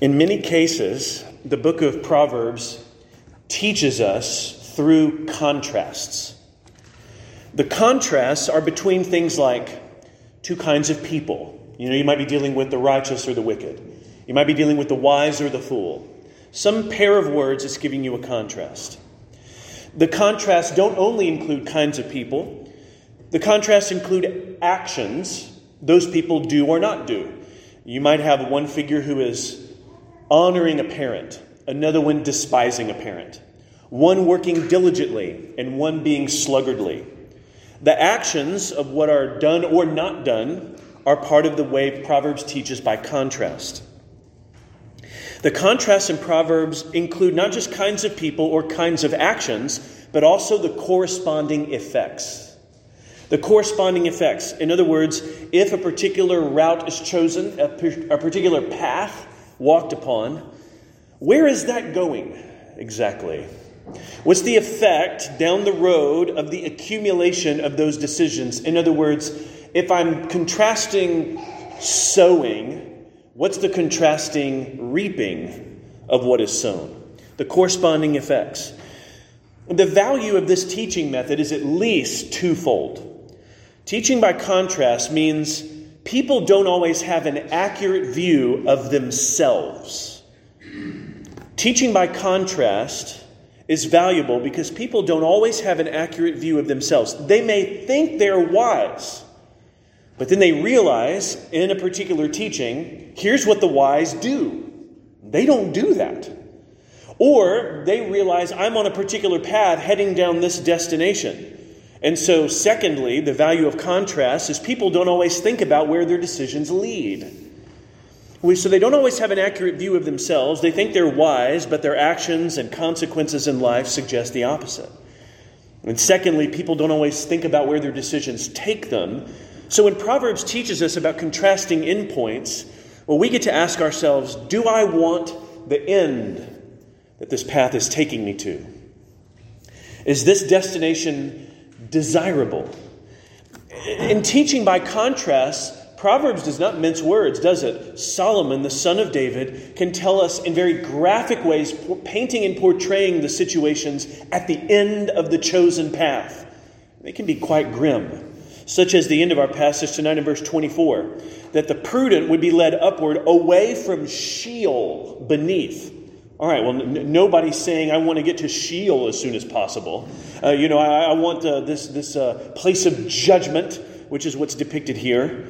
In many cases, the book of Proverbs teaches us through contrasts. The contrasts are between things like two kinds of people. You know, you might be dealing with the righteous or the wicked. You might be dealing with the wise or the fool. Some pair of words is giving you a contrast. The contrasts don't only include kinds of people, the contrasts include actions those people do or not do. You might have one figure who is honoring a parent, another one despising a parent, one working diligently, and one being sluggardly. The actions of what are done or not done are part of the way Proverbs teaches by contrast. The contrasts in Proverbs include not just kinds of people or kinds of actions, but also the corresponding effects. The corresponding effects. In other words, if a particular route is chosen, a, a particular path walked upon, where is that going exactly? What's the effect down the road of the accumulation of those decisions? In other words, if I'm contrasting sowing What's the contrasting reaping of what is sown? The corresponding effects. The value of this teaching method is at least twofold. Teaching by contrast means people don't always have an accurate view of themselves. Teaching by contrast is valuable because people don't always have an accurate view of themselves. They may think they're wise, but then they realize in a particular teaching, here's what the wise do. They don't do that. Or they realize I'm on a particular path heading down this destination. And so, secondly, the value of contrast is people don't always think about where their decisions lead. So they don't always have an accurate view of themselves. They think they're wise, but their actions and consequences in life suggest the opposite. And secondly, people don't always think about where their decisions take them. So when Proverbs teaches us about contrasting endpoints, well, we get to ask ourselves do I want the end that this path is taking me to? Is this destination desirable? In teaching by contrast, Proverbs does not mince words, does it? Solomon, the son of David, can tell us in very graphic ways, painting and portraying the situations at the end of the chosen path. They can be quite grim such as the end of our passage tonight in verse 24, that the prudent would be led upward away from Sheol beneath. All right, well, n- nobody's saying I want to get to Sheol as soon as possible. Uh, you know, I, I want uh, this, this uh, place of judgment, which is what's depicted here.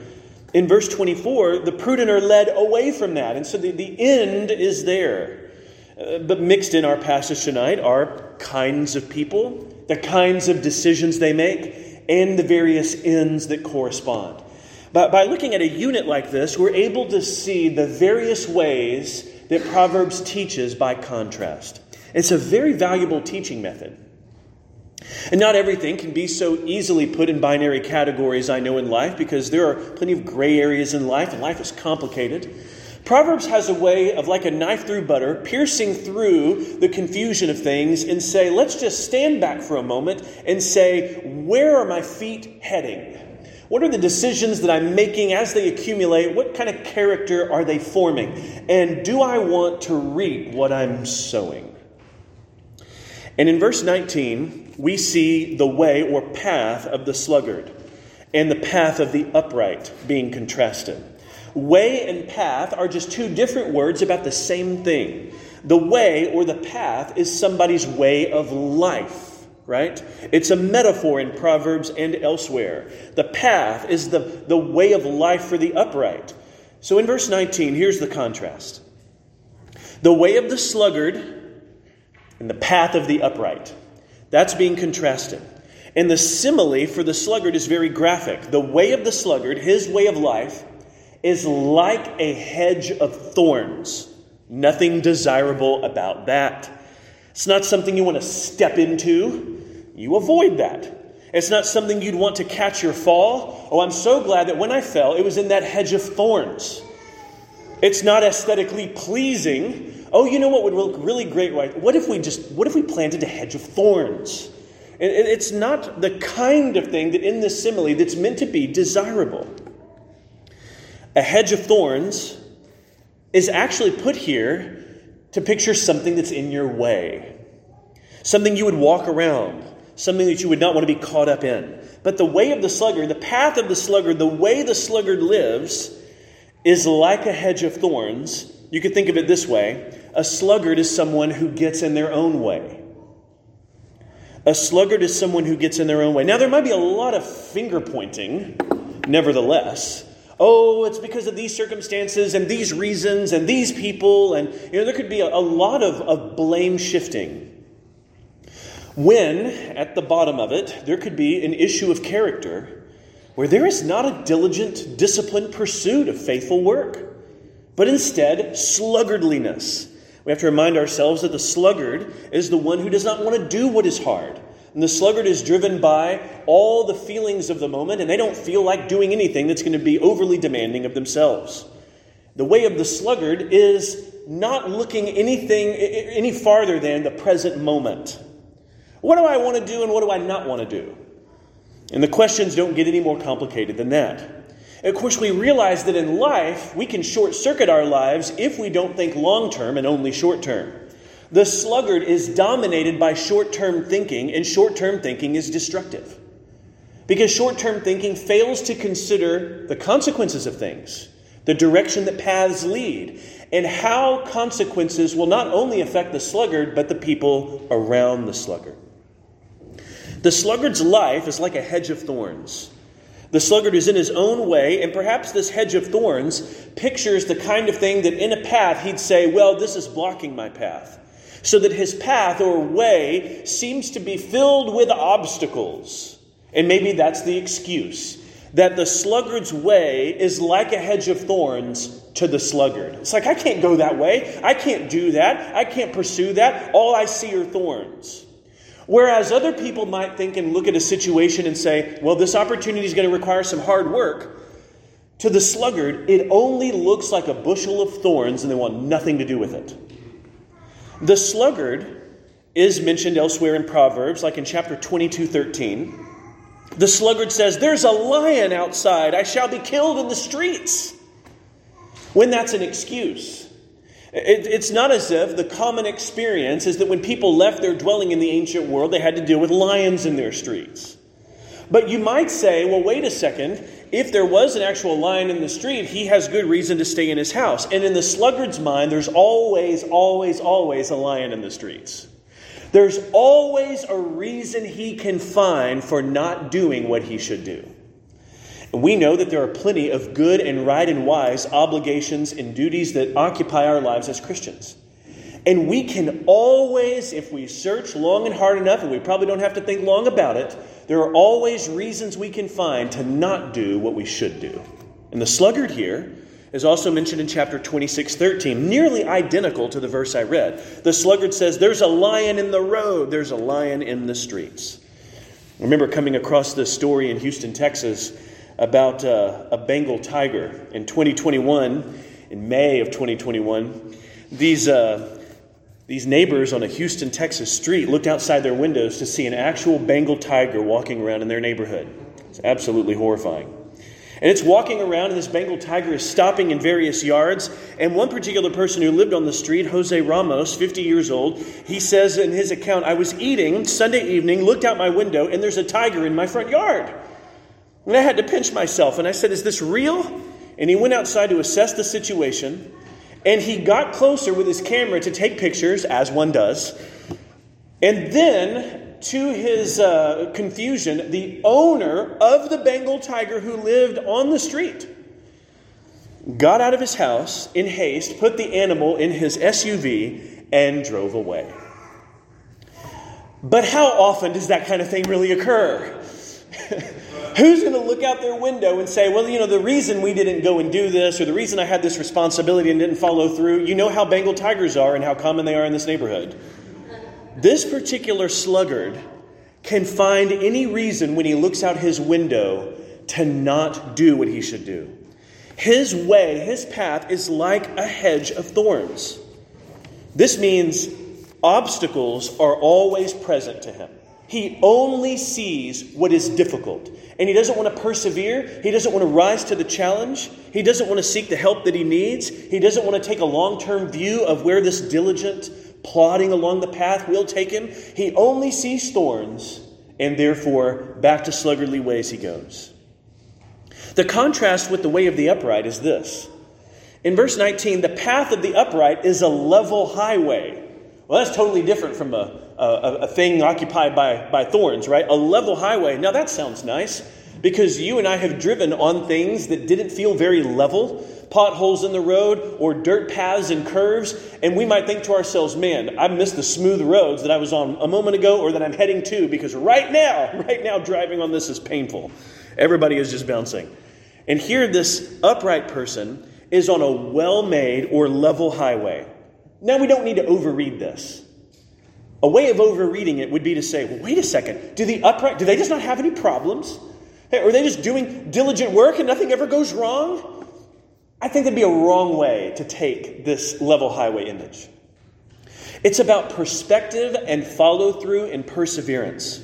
In verse 24, the prudent are led away from that. And so the, the end is there. Uh, but mixed in our passage tonight are kinds of people, the kinds of decisions they make, and the various ends that correspond. But by looking at a unit like this, we're able to see the various ways that Proverbs teaches by contrast. It's a very valuable teaching method. And not everything can be so easily put in binary categories, I know, in life, because there are plenty of gray areas in life, and life is complicated. Proverbs has a way of, like a knife through butter, piercing through the confusion of things and say, let's just stand back for a moment and say, where are my feet heading? What are the decisions that I'm making as they accumulate? What kind of character are they forming? And do I want to reap what I'm sowing? And in verse 19, we see the way or path of the sluggard and the path of the upright being contrasted. Way and path are just two different words about the same thing. The way or the path is somebody's way of life, right? It's a metaphor in Proverbs and elsewhere. The path is the, the way of life for the upright. So in verse 19, here's the contrast the way of the sluggard and the path of the upright. That's being contrasted. And the simile for the sluggard is very graphic. The way of the sluggard, his way of life, is like a hedge of thorns. Nothing desirable about that. It's not something you want to step into. You avoid that. It's not something you'd want to catch your fall. Oh, I'm so glad that when I fell, it was in that hedge of thorns. It's not aesthetically pleasing. Oh, you know what would look really great, right? What if we just, what if we planted a hedge of thorns? It's not the kind of thing that in this simile that's meant to be desirable. A hedge of thorns is actually put here to picture something that's in your way, something you would walk around, something that you would not want to be caught up in. But the way of the sluggard, the path of the sluggard, the way the sluggard lives is like a hedge of thorns. You could think of it this way a sluggard is someone who gets in their own way. A sluggard is someone who gets in their own way. Now, there might be a lot of finger pointing, nevertheless. Oh, it's because of these circumstances and these reasons and these people. And, you know, there could be a, a lot of, of blame shifting. When, at the bottom of it, there could be an issue of character where there is not a diligent, disciplined pursuit of faithful work, but instead sluggardliness. We have to remind ourselves that the sluggard is the one who does not want to do what is hard. And the sluggard is driven by all the feelings of the moment, and they don't feel like doing anything that's going to be overly demanding of themselves. The way of the sluggard is not looking anything any farther than the present moment. What do I want to do and what do I not want to do? And the questions don't get any more complicated than that. Of course, we realize that in life, we can short circuit our lives if we don't think long term and only short term. The sluggard is dominated by short term thinking, and short term thinking is destructive. Because short term thinking fails to consider the consequences of things, the direction that paths lead, and how consequences will not only affect the sluggard, but the people around the sluggard. The sluggard's life is like a hedge of thorns. The sluggard is in his own way, and perhaps this hedge of thorns pictures the kind of thing that in a path he'd say, Well, this is blocking my path. So that his path or way seems to be filled with obstacles. And maybe that's the excuse that the sluggard's way is like a hedge of thorns to the sluggard. It's like, I can't go that way. I can't do that. I can't pursue that. All I see are thorns. Whereas other people might think and look at a situation and say, well, this opportunity is going to require some hard work. To the sluggard, it only looks like a bushel of thorns and they want nothing to do with it. The sluggard is mentioned elsewhere in Proverbs, like in chapter 22 13. The sluggard says, There's a lion outside. I shall be killed in the streets. When that's an excuse. It, it's not as if the common experience is that when people left their dwelling in the ancient world, they had to deal with lions in their streets. But you might say, well, wait a second. If there was an actual lion in the street, he has good reason to stay in his house. And in the sluggard's mind, there's always, always, always a lion in the streets. There's always a reason he can find for not doing what he should do. And we know that there are plenty of good and right and wise obligations and duties that occupy our lives as Christians. And we can always, if we search long and hard enough, and we probably don't have to think long about it, there are always reasons we can find to not do what we should do. And the sluggard here is also mentioned in chapter 26, 13, nearly identical to the verse I read. The sluggard says, There's a lion in the road, there's a lion in the streets. I remember coming across this story in Houston, Texas about uh, a Bengal tiger. In 2021, in May of 2021, these, uh, these neighbors on a Houston, Texas street looked outside their windows to see an actual Bengal tiger walking around in their neighborhood. It's absolutely horrifying. And it's walking around, and this Bengal tiger is stopping in various yards. And one particular person who lived on the street, Jose Ramos, 50 years old, he says in his account, I was eating Sunday evening, looked out my window, and there's a tiger in my front yard. And I had to pinch myself. And I said, Is this real? And he went outside to assess the situation. And he got closer with his camera to take pictures, as one does. And then, to his uh, confusion, the owner of the Bengal tiger who lived on the street got out of his house in haste, put the animal in his SUV, and drove away. But how often does that kind of thing really occur? Who's going to look out their window and say, well, you know, the reason we didn't go and do this, or the reason I had this responsibility and didn't follow through, you know how Bengal tigers are and how common they are in this neighborhood. This particular sluggard can find any reason when he looks out his window to not do what he should do. His way, his path is like a hedge of thorns. This means obstacles are always present to him. He only sees what is difficult. And he doesn't want to persevere. He doesn't want to rise to the challenge. He doesn't want to seek the help that he needs. He doesn't want to take a long term view of where this diligent plodding along the path will take him. He only sees thorns, and therefore back to sluggardly ways he goes. The contrast with the way of the upright is this. In verse 19, the path of the upright is a level highway. Well, that's totally different from a, a, a thing occupied by, by thorns, right? A level highway. Now, that sounds nice because you and I have driven on things that didn't feel very level potholes in the road or dirt paths and curves, and we might think to ourselves, man, I missed the smooth roads that I was on a moment ago or that I'm heading to because right now, right now, driving on this is painful. Everybody is just bouncing. And here, this upright person is on a well made or level highway. Now, we don't need to overread this. A way of overreading it would be to say, well, wait a second, do the upright, do they just not have any problems? Are they just doing diligent work and nothing ever goes wrong? I think that'd be a wrong way to take this level highway image. It's about perspective and follow through and perseverance,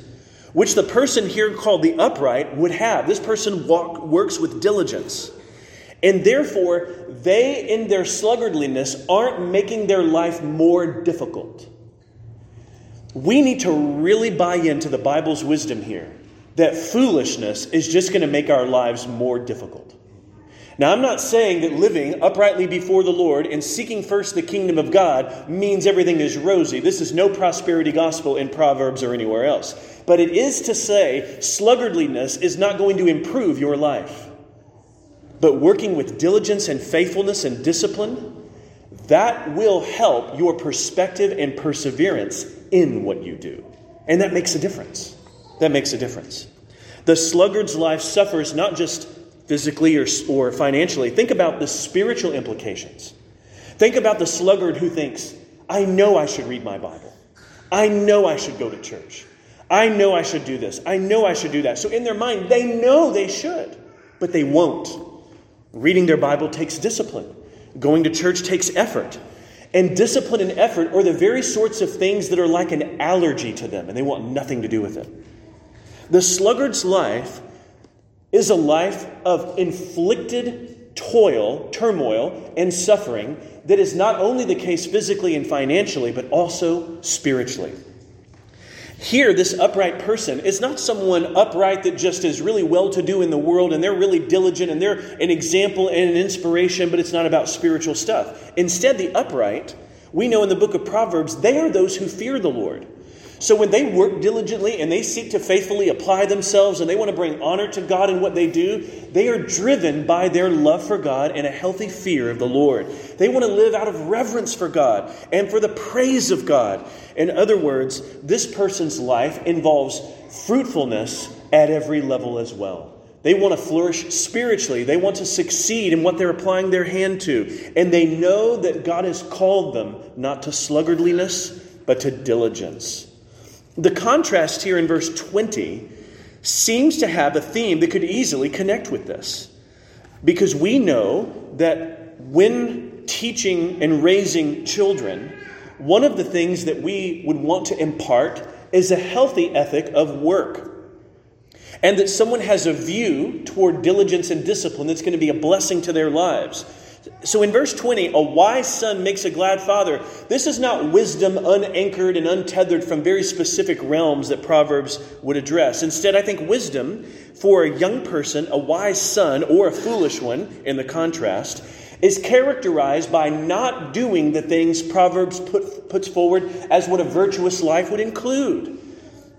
which the person here called the upright would have. This person walk, works with diligence. And therefore, they, in their sluggardliness, aren't making their life more difficult. We need to really buy into the Bible's wisdom here that foolishness is just going to make our lives more difficult. Now, I'm not saying that living uprightly before the Lord and seeking first the kingdom of God means everything is rosy. This is no prosperity gospel in Proverbs or anywhere else. But it is to say, sluggardliness is not going to improve your life. But working with diligence and faithfulness and discipline, that will help your perspective and perseverance in what you do. And that makes a difference. That makes a difference. The sluggard's life suffers not just physically or, or financially. Think about the spiritual implications. Think about the sluggard who thinks, I know I should read my Bible. I know I should go to church. I know I should do this. I know I should do that. So in their mind, they know they should, but they won't. Reading their Bible takes discipline, going to church takes effort. And discipline and effort are the very sorts of things that are like an allergy to them, and they want nothing to do with it. The sluggard's life is a life of inflicted toil, turmoil, and suffering that is not only the case physically and financially, but also spiritually. Here, this upright person is not someone upright that just is really well to do in the world and they're really diligent and they're an example and an inspiration, but it's not about spiritual stuff. Instead, the upright, we know in the book of Proverbs, they are those who fear the Lord. So when they work diligently and they seek to faithfully apply themselves and they want to bring honor to God in what they do, they are driven by their love for God and a healthy fear of the Lord. They want to live out of reverence for God and for the praise of God. In other words, this person's life involves fruitfulness at every level as well. They want to flourish spiritually. They want to succeed in what they're applying their hand to. And they know that God has called them not to sluggardliness, but to diligence. The contrast here in verse 20 seems to have a theme that could easily connect with this. Because we know that when teaching and raising children, one of the things that we would want to impart is a healthy ethic of work. And that someone has a view toward diligence and discipline that's going to be a blessing to their lives. So in verse 20, a wise son makes a glad father. This is not wisdom unanchored and untethered from very specific realms that Proverbs would address. Instead, I think wisdom for a young person, a wise son, or a foolish one, in the contrast, is characterized by not doing the things Proverbs put, puts forward as what a virtuous life would include.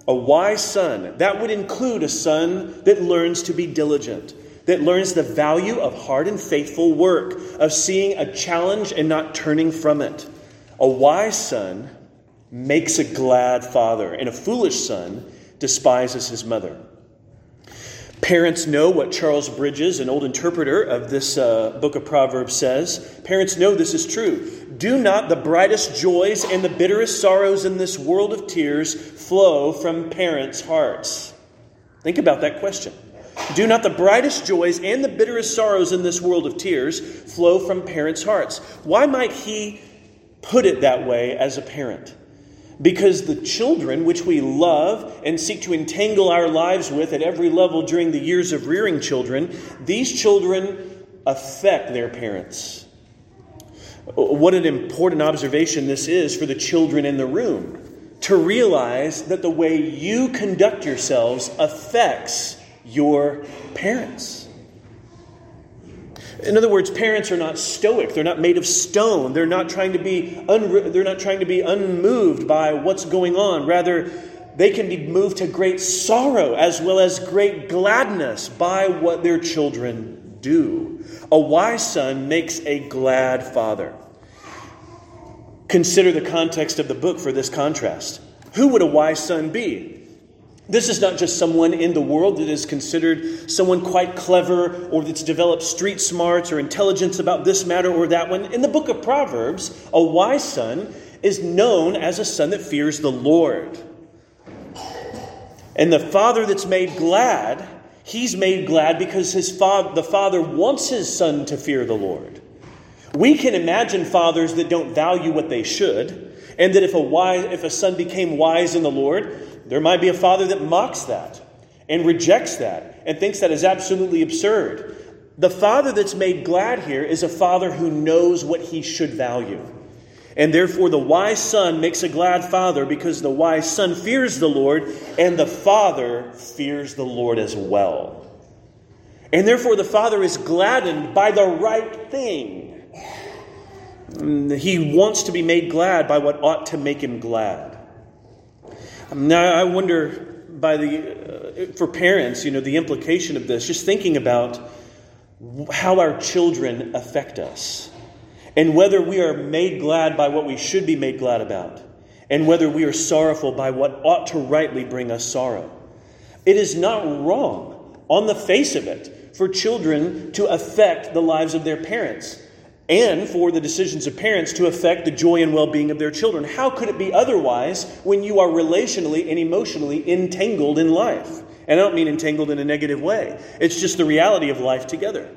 A wise son, that would include a son that learns to be diligent that learns the value of hard and faithful work, of seeing a challenge and not turning from it. A wise son makes a glad father, and a foolish son despises his mother. Parents know what Charles Bridges, an old interpreter of this uh, book of Proverbs, says. Parents know this is true. Do not the brightest joys and the bitterest sorrows in this world of tears flow from parents' hearts? Think about that question. Do not the brightest joys and the bitterest sorrows in this world of tears flow from parents' hearts? Why might he put it that way as a parent? Because the children, which we love and seek to entangle our lives with at every level during the years of rearing children, these children affect their parents. What an important observation this is for the children in the room to realize that the way you conduct yourselves affects your parents. In other words, parents are not stoic. They're not made of stone. They're not trying to be unre- they're not trying to be unmoved by what's going on. Rather, they can be moved to great sorrow as well as great gladness by what their children do. A wise son makes a glad father. Consider the context of the book for this contrast. Who would a wise son be? This is not just someone in the world that is considered someone quite clever or that's developed street smarts or intelligence about this matter or that one. In the book of Proverbs, a wise son is known as a son that fears the Lord. And the father that's made glad, he's made glad because his fa- the father wants his son to fear the Lord. We can imagine fathers that don't value what they should, and that if a, wise, if a son became wise in the Lord, there might be a father that mocks that and rejects that and thinks that is absolutely absurd. The father that's made glad here is a father who knows what he should value. And therefore, the wise son makes a glad father because the wise son fears the Lord, and the father fears the Lord as well. And therefore, the father is gladdened by the right thing. Mm, he wants to be made glad by what ought to make him glad. Now, I wonder, by the, uh, for parents, you know, the implication of this, just thinking about how our children affect us and whether we are made glad by what we should be made glad about and whether we are sorrowful by what ought to rightly bring us sorrow. It is not wrong on the face of it for children to affect the lives of their parents and for the decisions of parents to affect the joy and well being of their children. How could it be otherwise when you are relationally and emotionally entangled in life? And I don't mean entangled in a negative way, it's just the reality of life together.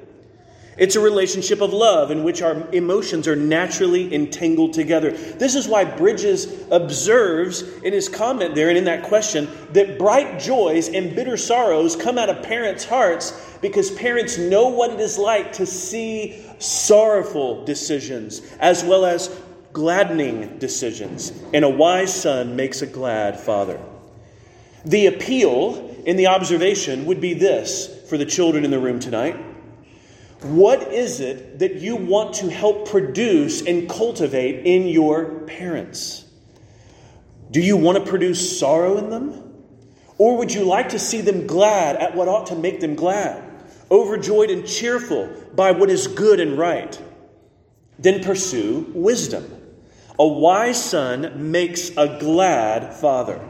It's a relationship of love in which our emotions are naturally entangled together. This is why Bridges observes in his comment there and in that question that bright joys and bitter sorrows come out of parents' hearts because parents know what it is like to see sorrowful decisions as well as gladdening decisions. And a wise son makes a glad father. The appeal in the observation would be this for the children in the room tonight. What is it that you want to help produce and cultivate in your parents? Do you want to produce sorrow in them? Or would you like to see them glad at what ought to make them glad, overjoyed and cheerful by what is good and right? Then pursue wisdom. A wise son makes a glad father.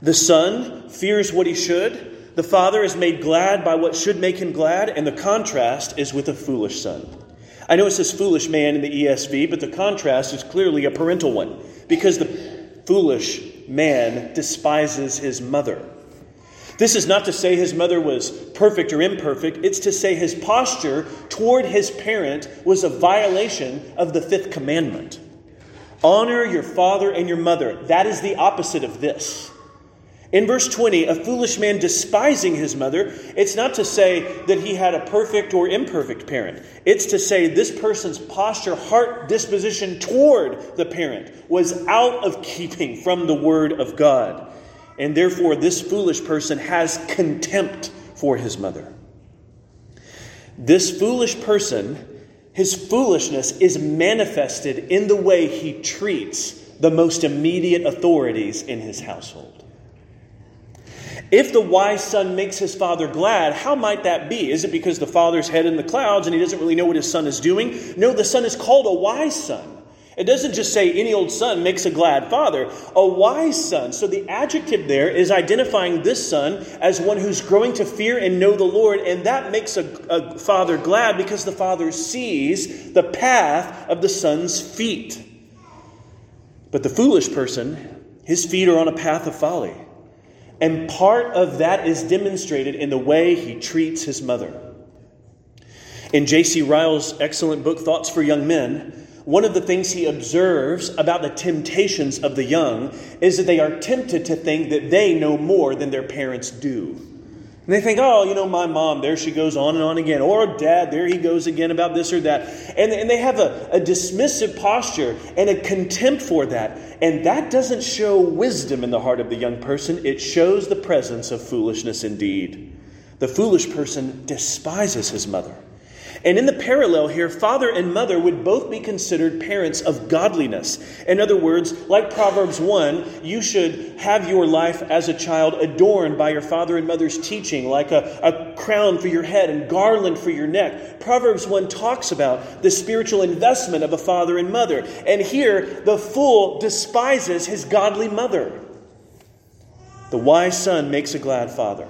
The son fears what he should, the father is made glad by what should make him glad, and the contrast is with a foolish son. I know it says foolish man in the ESV, but the contrast is clearly a parental one because the foolish man despises his mother. This is not to say his mother was perfect or imperfect, it's to say his posture toward his parent was a violation of the fifth commandment. Honor your father and your mother. That is the opposite of this. In verse 20, a foolish man despising his mother, it's not to say that he had a perfect or imperfect parent. It's to say this person's posture, heart disposition toward the parent was out of keeping from the word of God. And therefore, this foolish person has contempt for his mother. This foolish person, his foolishness is manifested in the way he treats the most immediate authorities in his household. If the wise son makes his father glad, how might that be? Is it because the father's head in the clouds and he doesn't really know what his son is doing? No, the son is called a wise son. It doesn't just say any old son makes a glad father, a wise son. So the adjective there is identifying this son as one who's growing to fear and know the Lord, and that makes a, a father glad because the father sees the path of the son's feet. But the foolish person, his feet are on a path of folly. And part of that is demonstrated in the way he treats his mother. In J.C. Ryle's excellent book, Thoughts for Young Men, one of the things he observes about the temptations of the young is that they are tempted to think that they know more than their parents do. And they think, oh, you know, my mom, there she goes on and on again. Or dad, there he goes again about this or that. And, and they have a, a dismissive posture and a contempt for that. And that doesn't show wisdom in the heart of the young person, it shows the presence of foolishness indeed. The foolish person despises his mother. And in the parallel here, father and mother would both be considered parents of godliness. In other words, like Proverbs 1, you should have your life as a child adorned by your father and mother's teaching, like a, a crown for your head and garland for your neck. Proverbs 1 talks about the spiritual investment of a father and mother. And here, the fool despises his godly mother. The wise son makes a glad father.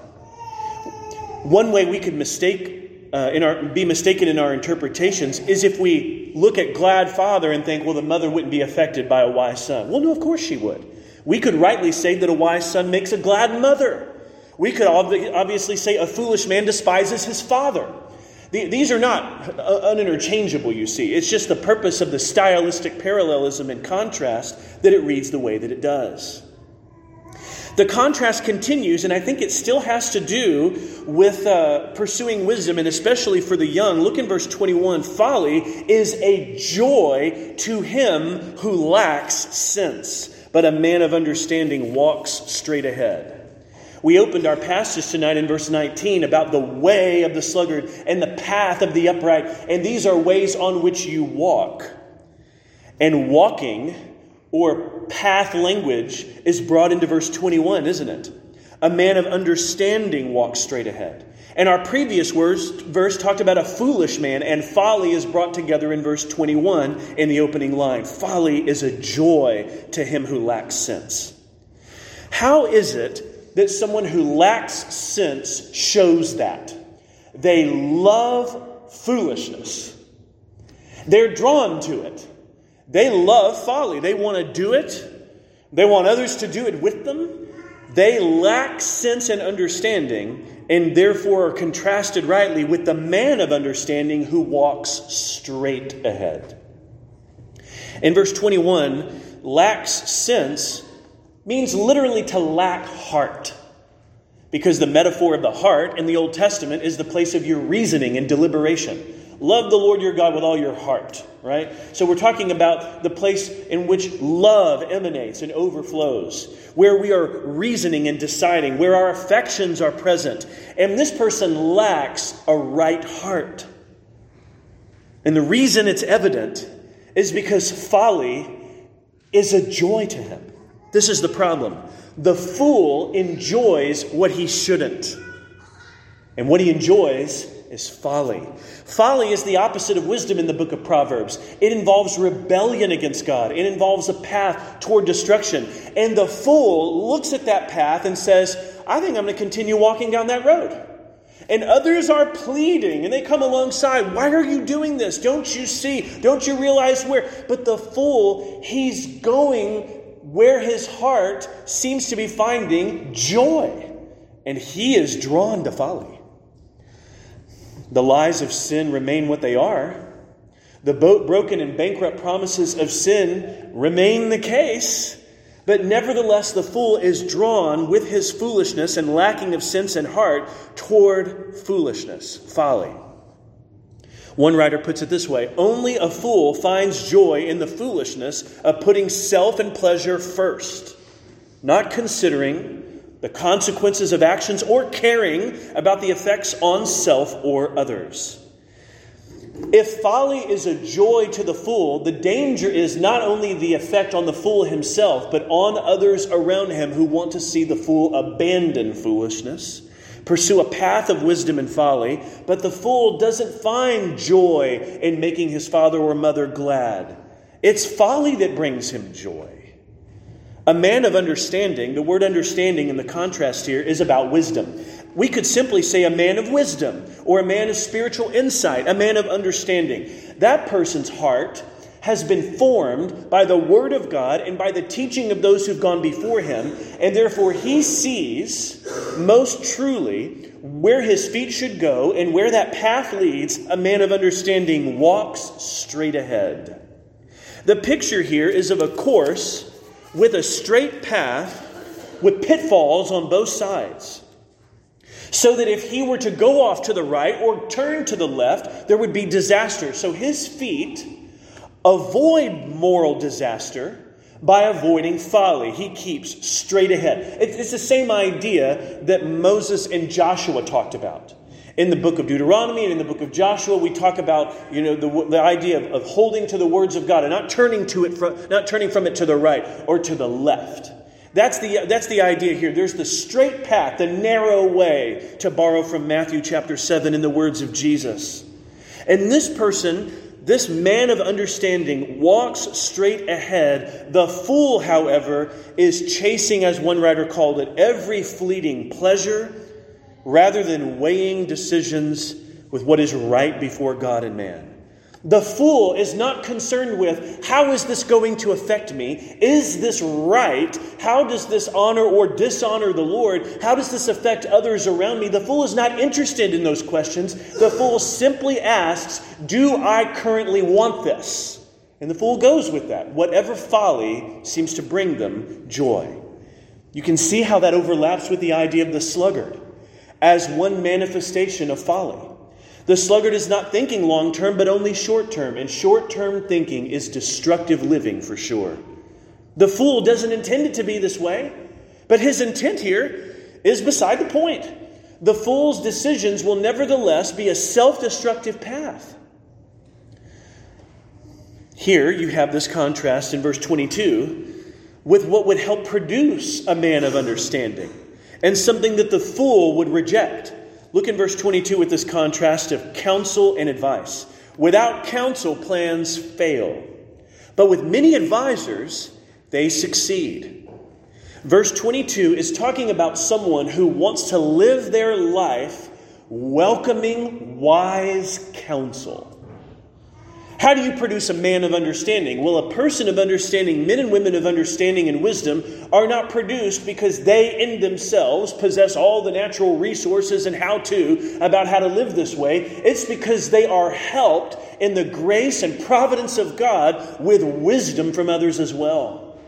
One way we could mistake uh, in our, be mistaken in our interpretations is if we look at glad father and think, well, the mother wouldn't be affected by a wise son. Well, no, of course she would. We could rightly say that a wise son makes a glad mother. We could obviously say a foolish man despises his father. These are not uh, uninterchangeable, you see. It's just the purpose of the stylistic parallelism and contrast that it reads the way that it does. The contrast continues, and I think it still has to do with uh, pursuing wisdom, and especially for the young. Look in verse 21 Folly is a joy to him who lacks sense, but a man of understanding walks straight ahead. We opened our passage tonight in verse 19 about the way of the sluggard and the path of the upright, and these are ways on which you walk. And walking or path language is brought into verse 21, isn't it? A man of understanding walks straight ahead. And our previous words, verse talked about a foolish man, and folly is brought together in verse 21 in the opening line. Folly is a joy to him who lacks sense. How is it that someone who lacks sense shows that? They love foolishness, they're drawn to it. They love folly. They want to do it, they want others to do it with them. They lack sense and understanding, and therefore are contrasted rightly with the man of understanding who walks straight ahead. In verse 21, lacks sense means literally to lack heart. Because the metaphor of the heart in the Old Testament is the place of your reasoning and deliberation. Love the Lord your God with all your heart, right? So we're talking about the place in which love emanates and overflows, where we are reasoning and deciding, where our affections are present. And this person lacks a right heart. And the reason it's evident is because folly is a joy to him. This is the problem. The fool enjoys what he shouldn't. And what he enjoys is folly. Folly is the opposite of wisdom in the book of Proverbs. It involves rebellion against God, it involves a path toward destruction. And the fool looks at that path and says, I think I'm going to continue walking down that road. And others are pleading and they come alongside. Why are you doing this? Don't you see? Don't you realize where? But the fool, he's going where his heart seems to be finding joy. And he is drawn to folly. The lies of sin remain what they are. The boat broken and bankrupt promises of sin remain the case. But nevertheless, the fool is drawn with his foolishness and lacking of sense and heart toward foolishness, folly. One writer puts it this way Only a fool finds joy in the foolishness of putting self and pleasure first, not considering the consequences of actions, or caring about the effects on self or others. If folly is a joy to the fool, the danger is not only the effect on the fool himself, but on others around him who want to see the fool abandon foolishness, pursue a path of wisdom and folly, but the fool doesn't find joy in making his father or mother glad. It's folly that brings him joy. A man of understanding, the word understanding in the contrast here is about wisdom. We could simply say a man of wisdom or a man of spiritual insight, a man of understanding. That person's heart has been formed by the Word of God and by the teaching of those who've gone before him, and therefore he sees most truly where his feet should go and where that path leads. A man of understanding walks straight ahead. The picture here is of a course with a straight path with pitfalls on both sides. So that if he were to go off to the right or turn to the left, there would be disaster. So his feet avoid moral disaster by avoiding folly. He keeps straight ahead. It's the same idea that Moses and Joshua talked about. In the book of Deuteronomy and in the book of Joshua, we talk about you know the, the idea of, of holding to the words of God and not turning to it from, not turning from it to the right or to the left. That's the, that's the idea here. There's the straight path, the narrow way, to borrow from Matthew chapter 7 in the words of Jesus. And this person, this man of understanding, walks straight ahead. The fool, however, is chasing, as one writer called it, every fleeting pleasure rather than weighing decisions with what is right before God and man. The fool is not concerned with how is this going to affect me? Is this right? How does this honor or dishonor the Lord? How does this affect others around me? The fool is not interested in those questions. The fool simply asks, Do I currently want this? And the fool goes with that. Whatever folly seems to bring them joy. You can see how that overlaps with the idea of the sluggard as one manifestation of folly. The sluggard is not thinking long term, but only short term, and short term thinking is destructive living for sure. The fool doesn't intend it to be this way, but his intent here is beside the point. The fool's decisions will nevertheless be a self destructive path. Here you have this contrast in verse 22 with what would help produce a man of understanding and something that the fool would reject. Look in verse 22 with this contrast of counsel and advice. Without counsel, plans fail, but with many advisors, they succeed. Verse 22 is talking about someone who wants to live their life welcoming wise counsel. How do you produce a man of understanding? Well, a person of understanding, men and women of understanding and wisdom, are not produced because they in themselves possess all the natural resources and how to about how to live this way. It's because they are helped in the grace and providence of God with wisdom from others as well.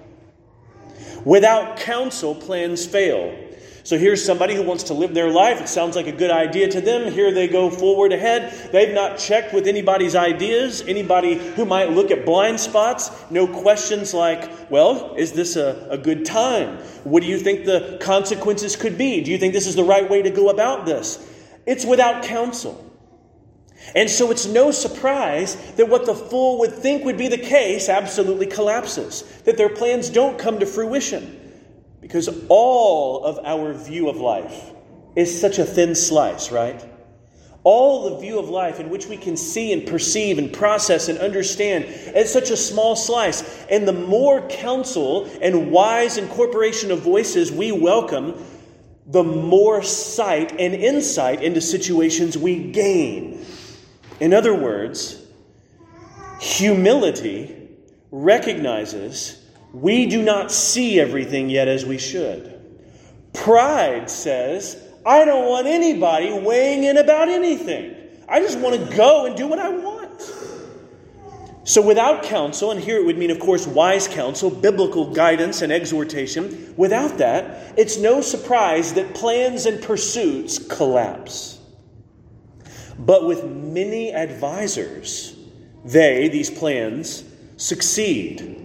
Without counsel, plans fail. So here's somebody who wants to live their life. It sounds like a good idea to them. Here they go forward ahead. They've not checked with anybody's ideas, anybody who might look at blind spots. No questions like, well, is this a, a good time? What do you think the consequences could be? Do you think this is the right way to go about this? It's without counsel. And so it's no surprise that what the fool would think would be the case absolutely collapses, that their plans don't come to fruition. Because all of our view of life is such a thin slice, right? All the view of life in which we can see and perceive and process and understand is such a small slice. And the more counsel and wise incorporation of voices we welcome, the more sight and insight into situations we gain. In other words, humility recognizes we do not see everything yet as we should. Pride says, I don't want anybody weighing in about anything. I just want to go and do what I want. So, without counsel, and here it would mean, of course, wise counsel, biblical guidance and exhortation, without that, it's no surprise that plans and pursuits collapse. But with many advisors, they, these plans, succeed.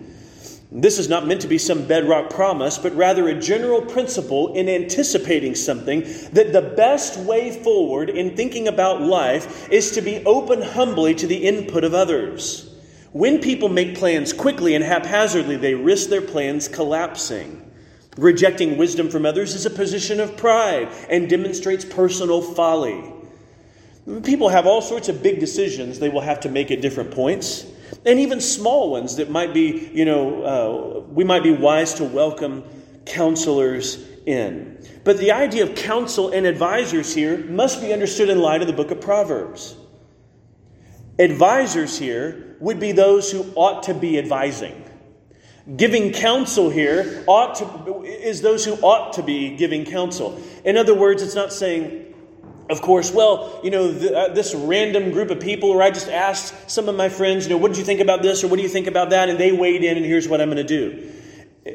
This is not meant to be some bedrock promise, but rather a general principle in anticipating something that the best way forward in thinking about life is to be open humbly to the input of others. When people make plans quickly and haphazardly, they risk their plans collapsing. Rejecting wisdom from others is a position of pride and demonstrates personal folly. People have all sorts of big decisions they will have to make at different points and even small ones that might be, you know, uh, we might be wise to welcome counselors in. But the idea of counsel and advisors here must be understood in light of the book of Proverbs. Advisors here would be those who ought to be advising. Giving counsel here ought to is those who ought to be giving counsel. In other words, it's not saying of course, well, you know, uh, this random group of people, or I just asked some of my friends, you know, what did you think about this, or what do you think about that? And they weighed in, and here's what I'm going to do.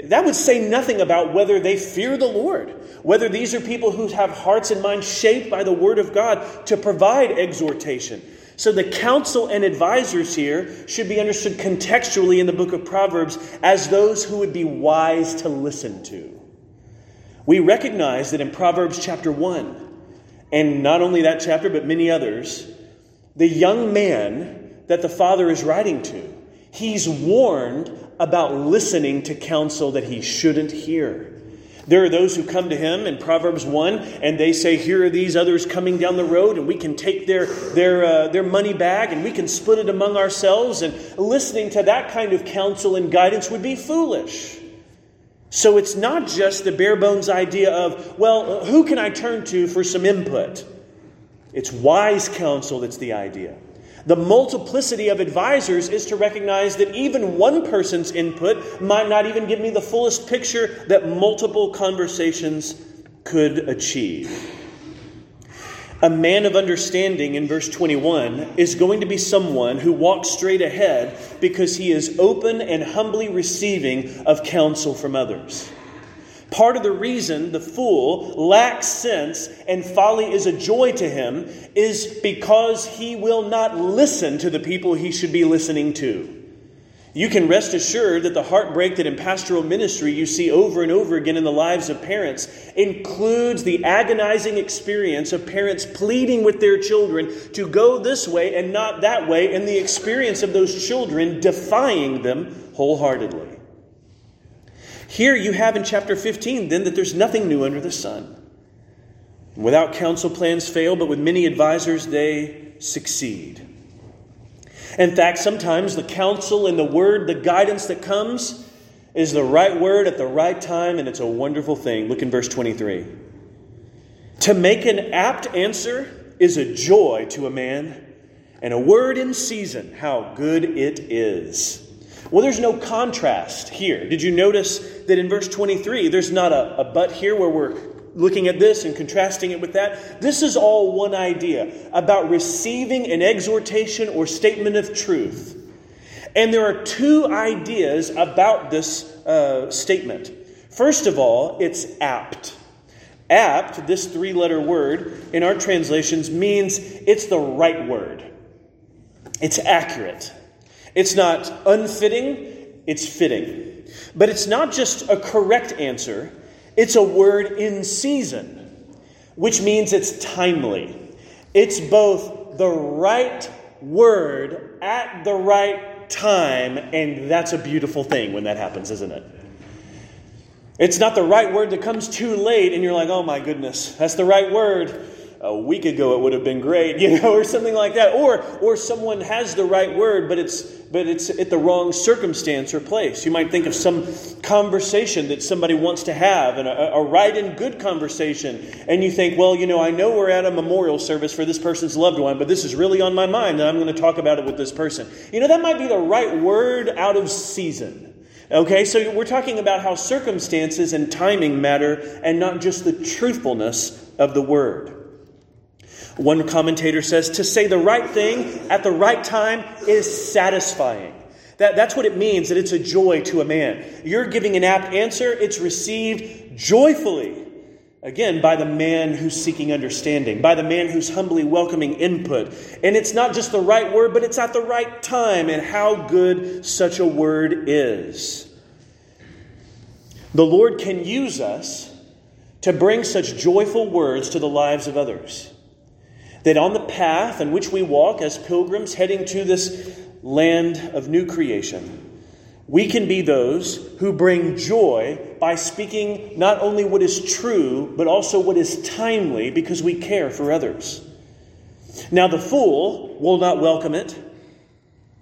That would say nothing about whether they fear the Lord, whether these are people who have hearts and minds shaped by the Word of God to provide exhortation. So the counsel and advisors here should be understood contextually in the book of Proverbs as those who would be wise to listen to. We recognize that in Proverbs chapter 1, and not only that chapter, but many others, the young man that the father is writing to, he's warned about listening to counsel that he shouldn't hear. There are those who come to him in Proverbs 1 and they say, Here are these others coming down the road, and we can take their, their, uh, their money bag and we can split it among ourselves. And listening to that kind of counsel and guidance would be foolish. So it's not just the bare bones idea of, well, who can I turn to for some input? It's wise counsel that's the idea. The multiplicity of advisors is to recognize that even one person's input might not even give me the fullest picture that multiple conversations could achieve. A man of understanding in verse 21 is going to be someone who walks straight ahead because he is open and humbly receiving of counsel from others. Part of the reason the fool lacks sense and folly is a joy to him is because he will not listen to the people he should be listening to. You can rest assured that the heartbreak that in pastoral ministry you see over and over again in the lives of parents includes the agonizing experience of parents pleading with their children to go this way and not that way, and the experience of those children defying them wholeheartedly. Here you have in chapter 15 then that there's nothing new under the sun. Without counsel, plans fail, but with many advisors, they succeed. In fact, sometimes the counsel and the word, the guidance that comes, is the right word at the right time, and it's a wonderful thing. Look in verse 23. To make an apt answer is a joy to a man, and a word in season, how good it is. Well, there's no contrast here. Did you notice that in verse 23, there's not a, a but here where we're looking at this and contrasting it with that. This is all one idea about receiving an exhortation or statement of truth. And there are two ideas about this uh, statement. First of all, it's apt. Apt, this three letter word in our translations, means it's the right word. It's accurate. It's not unfitting, it's fitting. But it's not just a correct answer, it's a word in season, which means it's timely. It's both the right word at the right time, and that's a beautiful thing when that happens, isn't it? It's not the right word that comes too late, and you're like, oh my goodness, that's the right word a week ago it would have been great, you know, or something like that. Or or someone has the right word, but it's but it's at the wrong circumstance or place. You might think of some conversation that somebody wants to have, and a, a right and good conversation, and you think, well, you know, I know we're at a memorial service for this person's loved one, but this is really on my mind, and I'm going to talk about it with this person. You know, that might be the right word out of season. Okay, so we're talking about how circumstances and timing matter and not just the truthfulness of the word. One commentator says to say the right thing at the right time is satisfying. That, that's what it means, that it's a joy to a man. You're giving an apt answer, it's received joyfully. Again, by the man who's seeking understanding, by the man who's humbly welcoming input. And it's not just the right word, but it's at the right time, and how good such a word is. The Lord can use us to bring such joyful words to the lives of others that on the path in which we walk as pilgrims heading to this land of new creation, we can be those who bring joy by speaking not only what is true, but also what is timely because we care for others. Now, the fool will not welcome it,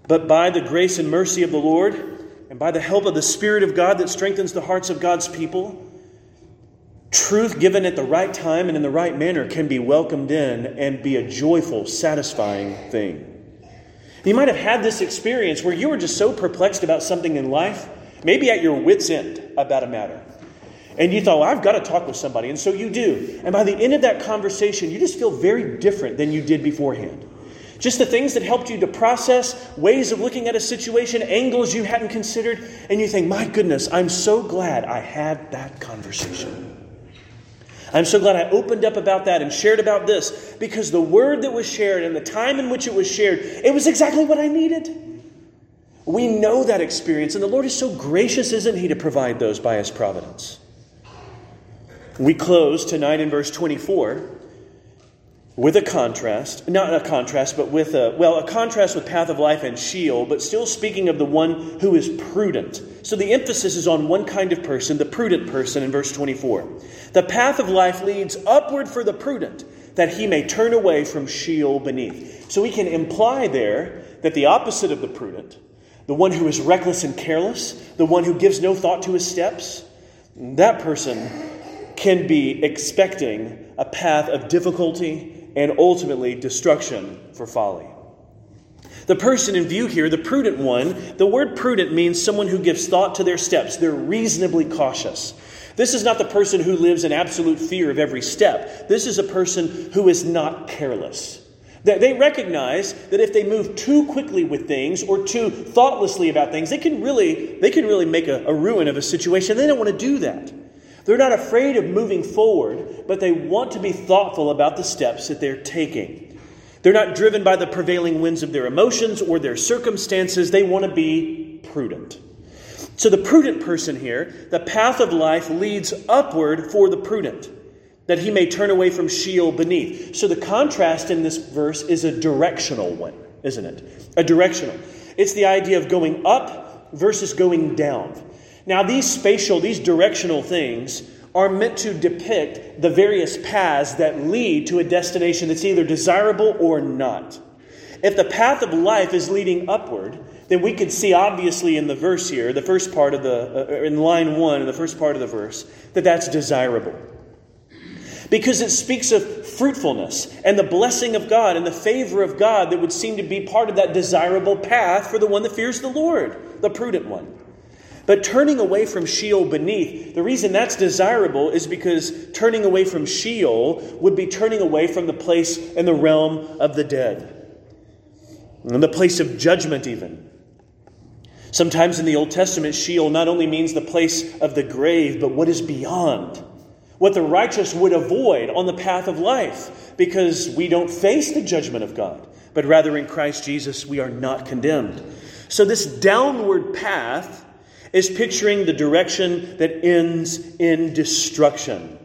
but by the grace and mercy of the Lord, and by the help of the Spirit of God that strengthens the hearts of God's people, Truth given at the right time and in the right manner can be welcomed in and be a joyful, satisfying thing. You might have had this experience where you were just so perplexed about something in life, maybe at your wits' end about a matter. And you thought, well, I've got to talk with somebody. And so you do. And by the end of that conversation, you just feel very different than you did beforehand. Just the things that helped you to process, ways of looking at a situation, angles you hadn't considered. And you think, my goodness, I'm so glad I had that conversation. I'm so glad I opened up about that and shared about this because the word that was shared and the time in which it was shared, it was exactly what I needed. We know that experience, and the Lord is so gracious, isn't He, to provide those by His providence. We close tonight in verse 24 with a contrast, not a contrast, but with a, well, a contrast with path of life and Sheol, but still speaking of the one who is prudent. So the emphasis is on one kind of person, the prudent person in verse 24. The path of life leads upward for the prudent, that he may turn away from Sheol beneath. So we can imply there that the opposite of the prudent, the one who is reckless and careless, the one who gives no thought to his steps, that person can be expecting a path of difficulty and ultimately destruction for folly. The person in view here, the prudent one, the word prudent means someone who gives thought to their steps. They're reasonably cautious. This is not the person who lives in absolute fear of every step. This is a person who is not careless. They recognize that if they move too quickly with things or too thoughtlessly about things, they can really, they can really make a, a ruin of a situation. They don't want to do that. They're not afraid of moving forward, but they want to be thoughtful about the steps that they're taking. They're not driven by the prevailing winds of their emotions or their circumstances. They want to be prudent. So, the prudent person here, the path of life leads upward for the prudent, that he may turn away from Sheol beneath. So, the contrast in this verse is a directional one, isn't it? A directional. It's the idea of going up versus going down. Now, these spatial, these directional things are meant to depict the various paths that lead to a destination that's either desirable or not. If the path of life is leading upward, then we could see obviously in the verse here, the first part of the, uh, in line one, in the first part of the verse, that that's desirable. Because it speaks of fruitfulness and the blessing of God and the favor of God that would seem to be part of that desirable path for the one that fears the Lord, the prudent one. But turning away from Sheol beneath, the reason that's desirable is because turning away from Sheol would be turning away from the place and the realm of the dead, and the place of judgment, even. Sometimes in the Old Testament, Sheol not only means the place of the grave, but what is beyond. What the righteous would avoid on the path of life, because we don't face the judgment of God, but rather in Christ Jesus we are not condemned. So, this downward path is picturing the direction that ends in destruction.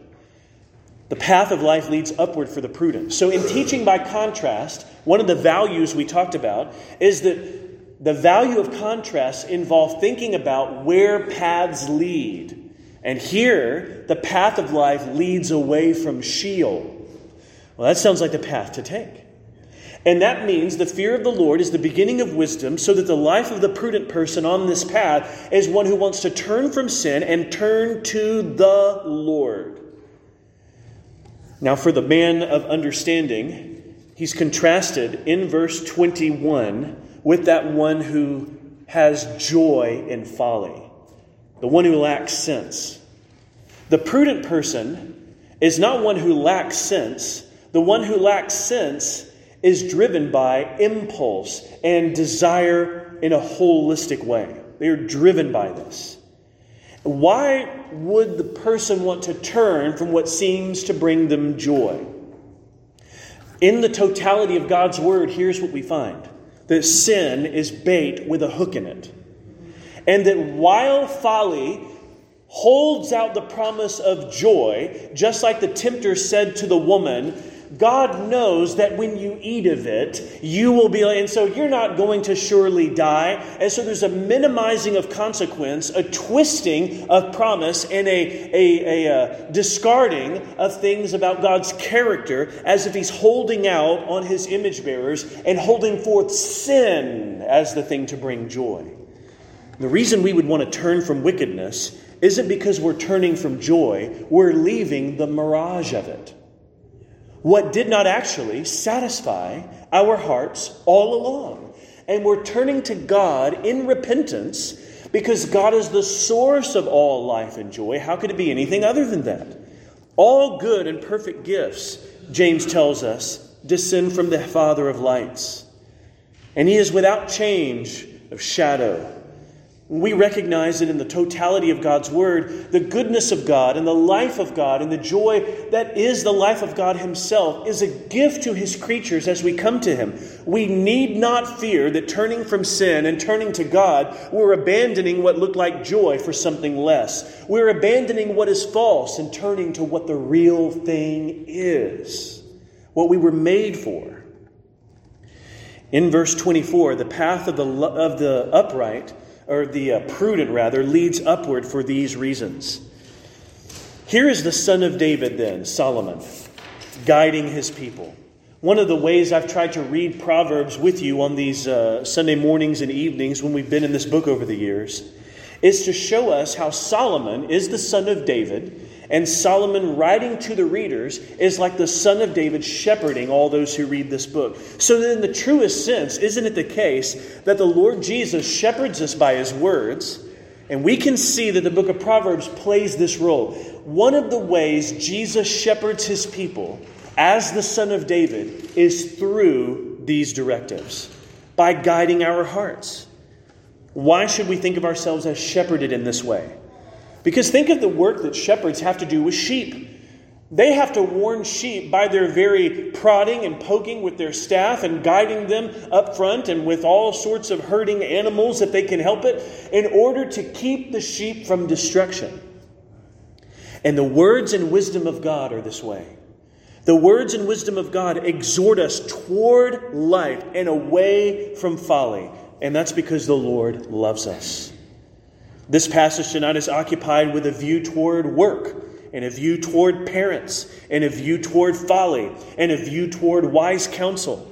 The path of life leads upward for the prudent. So, in teaching by contrast, one of the values we talked about is that the value of contrast involves thinking about where paths lead. And here, the path of life leads away from Sheol. Well, that sounds like the path to take. And that means the fear of the Lord is the beginning of wisdom, so that the life of the prudent person on this path is one who wants to turn from sin and turn to the Lord. Now, for the man of understanding, he's contrasted in verse 21 with that one who has joy in folly, the one who lacks sense. The prudent person is not one who lacks sense, the one who lacks sense is driven by impulse and desire in a holistic way. They are driven by this. Why would the person want to turn from what seems to bring them joy? In the totality of God's word, here's what we find that sin is bait with a hook in it. And that while folly holds out the promise of joy, just like the tempter said to the woman, God knows that when you eat of it, you will be, and so you're not going to surely die. And so there's a minimizing of consequence, a twisting of promise, and a, a, a, a uh, discarding of things about God's character as if He's holding out on His image bearers and holding forth sin as the thing to bring joy. The reason we would want to turn from wickedness isn't because we're turning from joy, we're leaving the mirage of it what did not actually satisfy our hearts all along. And we're turning to God in repentance Because God is the source of all life and joy. How could it be anything other than that? All good and perfect gifts, James tells us, descend from the Father of lights. And he is without change of shadow we recognize it in the totality of God's Word, the goodness of God and the life of God and the joy that is the life of God Himself is a gift to His creatures as we come to Him. We need not fear that turning from sin and turning to God, we're abandoning what looked like joy for something less. We're abandoning what is false and turning to what the real thing is, what we were made for. In verse 24, the path of the, of the upright or the uh, prudent rather, leads upward for these reasons. Here is the son of David, then, Solomon, guiding his people. One of the ways I've tried to read Proverbs with you on these uh, Sunday mornings and evenings when we've been in this book over the years is to show us how Solomon is the son of David and Solomon, writing to the readers, is like the son of David shepherding all those who read this book. So, in the truest sense, isn't it the case that the Lord Jesus shepherds us by his words? And we can see that the book of Proverbs plays this role. One of the ways Jesus shepherds his people as the son of David is through these directives, by guiding our hearts. Why should we think of ourselves as shepherded in this way? Because think of the work that shepherds have to do with sheep. They have to warn sheep by their very prodding and poking with their staff and guiding them up front and with all sorts of herding animals if they can help it in order to keep the sheep from destruction. And the words and wisdom of God are this way. The words and wisdom of God exhort us toward life and away from folly. And that's because the Lord loves us. This passage tonight is occupied with a view toward work, and a view toward parents, and a view toward folly, and a view toward wise counsel.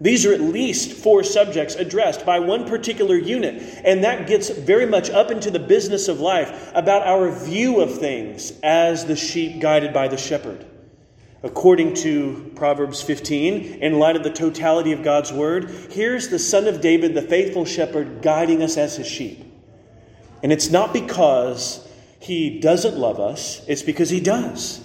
These are at least four subjects addressed by one particular unit, and that gets very much up into the business of life about our view of things as the sheep guided by the shepherd. According to Proverbs 15, in light of the totality of God's word, here's the son of David, the faithful shepherd, guiding us as his sheep. And it's not because he doesn't love us, it's because he does.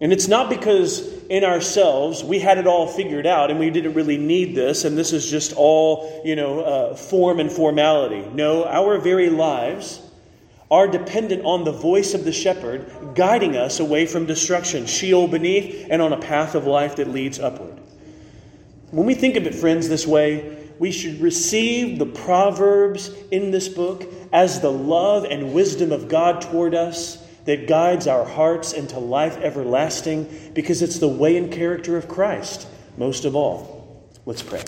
And it's not because in ourselves we had it all figured out and we didn't really need this and this is just all, you know, uh, form and formality. No, our very lives are dependent on the voice of the shepherd guiding us away from destruction, Sheol beneath, and on a path of life that leads upward. When we think of it, friends, this way, we should receive the Proverbs in this book as the love and wisdom of God toward us that guides our hearts into life everlasting because it's the way and character of Christ, most of all. Let's pray.